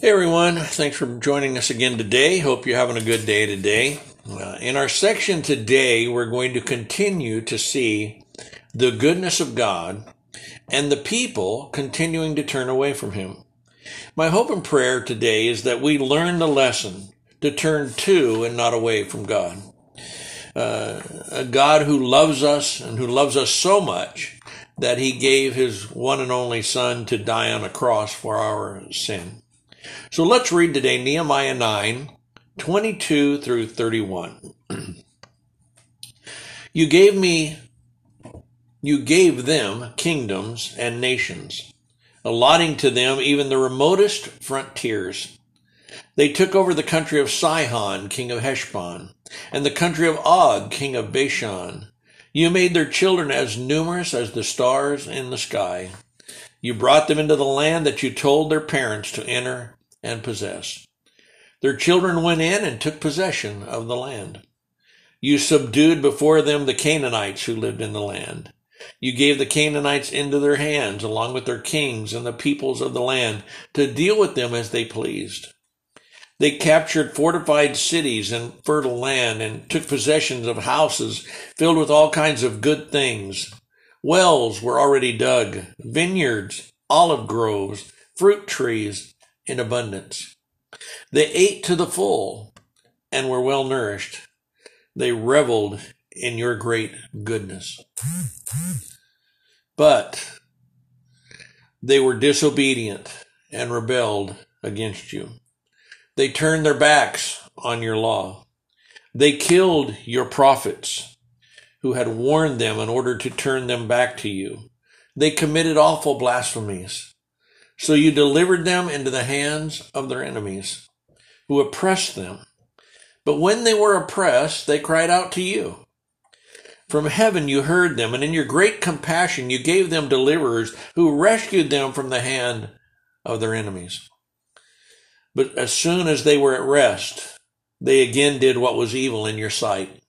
Hey everyone, thanks for joining us again today. Hope you're having a good day today. Uh, in our section today, we're going to continue to see the goodness of God and the people continuing to turn away from Him. My hope and prayer today is that we learn the lesson to turn to and not away from God. Uh, a God who loves us and who loves us so much that He gave His one and only Son to die on a cross for our sin. So let's read today Nehemiah 9, 22 through 31. you gave me, you gave them kingdoms and nations, allotting to them even the remotest frontiers. They took over the country of Sihon, king of Heshbon, and the country of Og, king of Bashan. You made their children as numerous as the stars in the sky. You brought them into the land that you told their parents to enter and possess. Their children went in and took possession of the land. You subdued before them the Canaanites who lived in the land. You gave the Canaanites into their hands, along with their kings and the peoples of the land, to deal with them as they pleased. They captured fortified cities and fertile land and took possessions of houses filled with all kinds of good things. Wells were already dug, vineyards, olive groves, fruit trees in abundance. They ate to the full and were well nourished. They reveled in your great goodness. But they were disobedient and rebelled against you. They turned their backs on your law. They killed your prophets who had warned them in order to turn them back to you. They committed awful blasphemies. So you delivered them into the hands of their enemies, who oppressed them. But when they were oppressed, they cried out to you. From heaven you heard them, and in your great compassion you gave them deliverers who rescued them from the hand of their enemies. But as soon as they were at rest, they again did what was evil in your sight.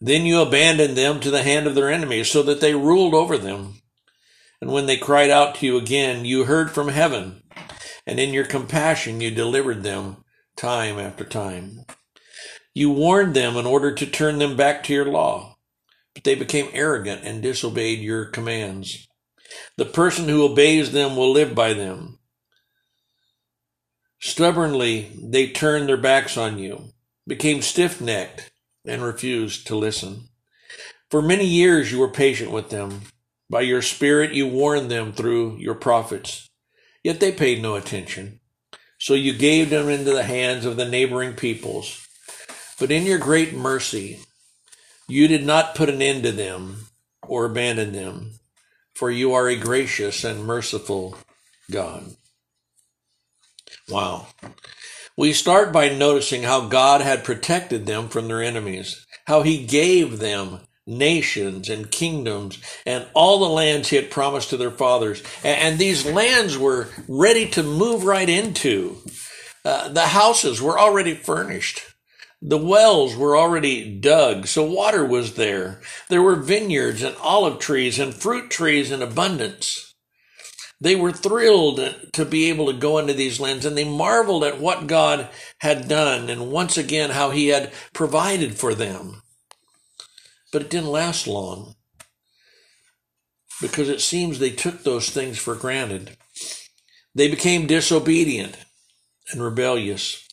Then you abandoned them to the hand of their enemies, so that they ruled over them. And when they cried out to you again, you heard from heaven, and in your compassion you delivered them time after time. You warned them in order to turn them back to your law, but they became arrogant and disobeyed your commands. The person who obeys them will live by them. Stubbornly, they turned their backs on you, became stiff necked, and refused to listen. For many years you were patient with them by your Spirit, you warned them through your prophets, yet they paid no attention. So you gave them into the hands of the neighboring peoples. But in your great mercy, you did not put an end to them or abandon them, for you are a gracious and merciful God. Wow. We start by noticing how God had protected them from their enemies, how he gave them nations and kingdoms and all the lands he had promised to their fathers. And, these lands were ready to move right into. Uh, the houses were already furnished. The wells were already dug, so water was there. There were vineyards and olive trees and fruit trees in abundance. They were thrilled to be able to go into these lands and they marveled at what God had done and once again how he had provided for them. But it didn't last long because it seems they took those things for granted. They became disobedient and rebellious.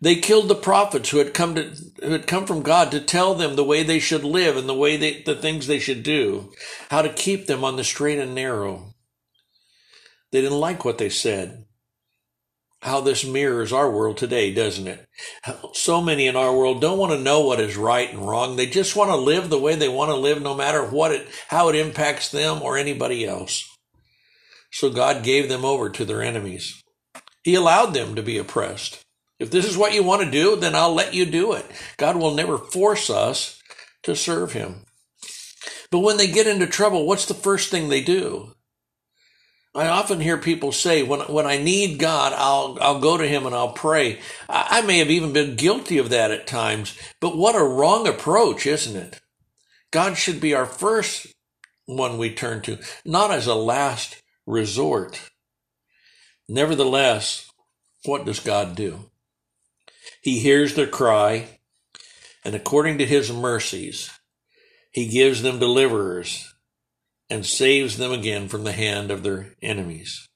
They killed the prophets who had come to who had come from God to tell them the way they should live and the way they the things they should do, how to keep them on the straight and narrow. They didn't like what they said how this mirrors our world today, doesn't it? So many in our world don't want to know what is right and wrong. They just want to live the way they want to live, no matter what it, how it impacts them or anybody else. So God gave them over to their enemies. He allowed them to be oppressed. If this is what you want to do, then I'll let you do it. God will never force us to serve Him. But when they get into trouble, what's the first thing they do? I often hear people say, when, when I need God, I'll, I'll go to Him and I'll pray. I, I may have even been guilty of that at times, but what a wrong approach, isn't it? God should be our first one we turn to, not as a last resort. Nevertheless, what does God do? He hears their cry, and according to his mercies, he gives them deliverers and saves them again from the hand of their enemies.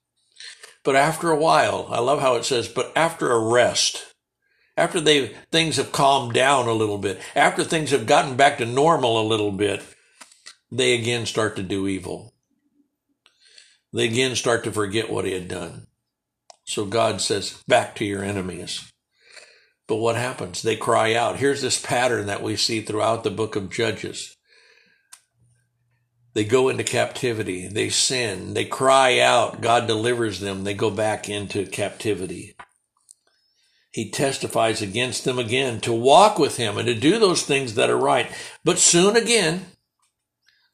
But after a while, I love how it says, but after a rest, after they things have calmed down a little bit, after things have gotten back to normal a little bit, they again start to do evil. They again start to forget what he had done. So God says, back to your enemies. But what happens? They cry out. Here's this pattern that we see throughout the book of Judges. They go into captivity. They sin. They cry out. God delivers them. They go back into captivity. He testifies against them again to walk with him and to do those things that are right. But soon again,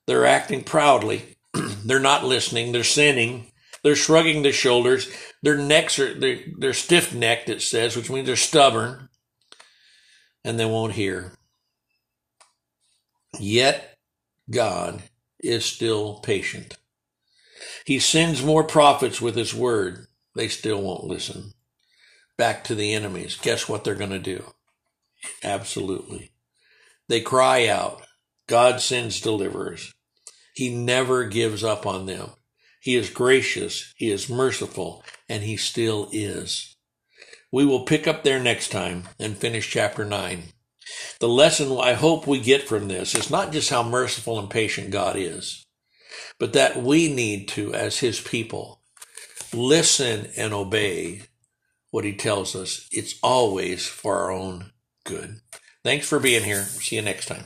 they're acting proudly. they're not listening. They're sinning. They're shrugging their shoulders. Their necks are they're, they're stiff necked. It says, which means they're stubborn, and they won't hear. Yet God is still patient. He sends more prophets with his word. They still won't listen. Back to the enemies. Guess what they're going to do? Absolutely. They cry out. God sends deliverers. He never gives up on them. He is gracious, He is merciful, and He still is. We will pick up there next time and finish chapter 9. The lesson I hope we get from this is not just how merciful and patient God is, but that we need to, as His people, listen and obey what He tells us. It's always for our own good. Thanks for being here. See you next time.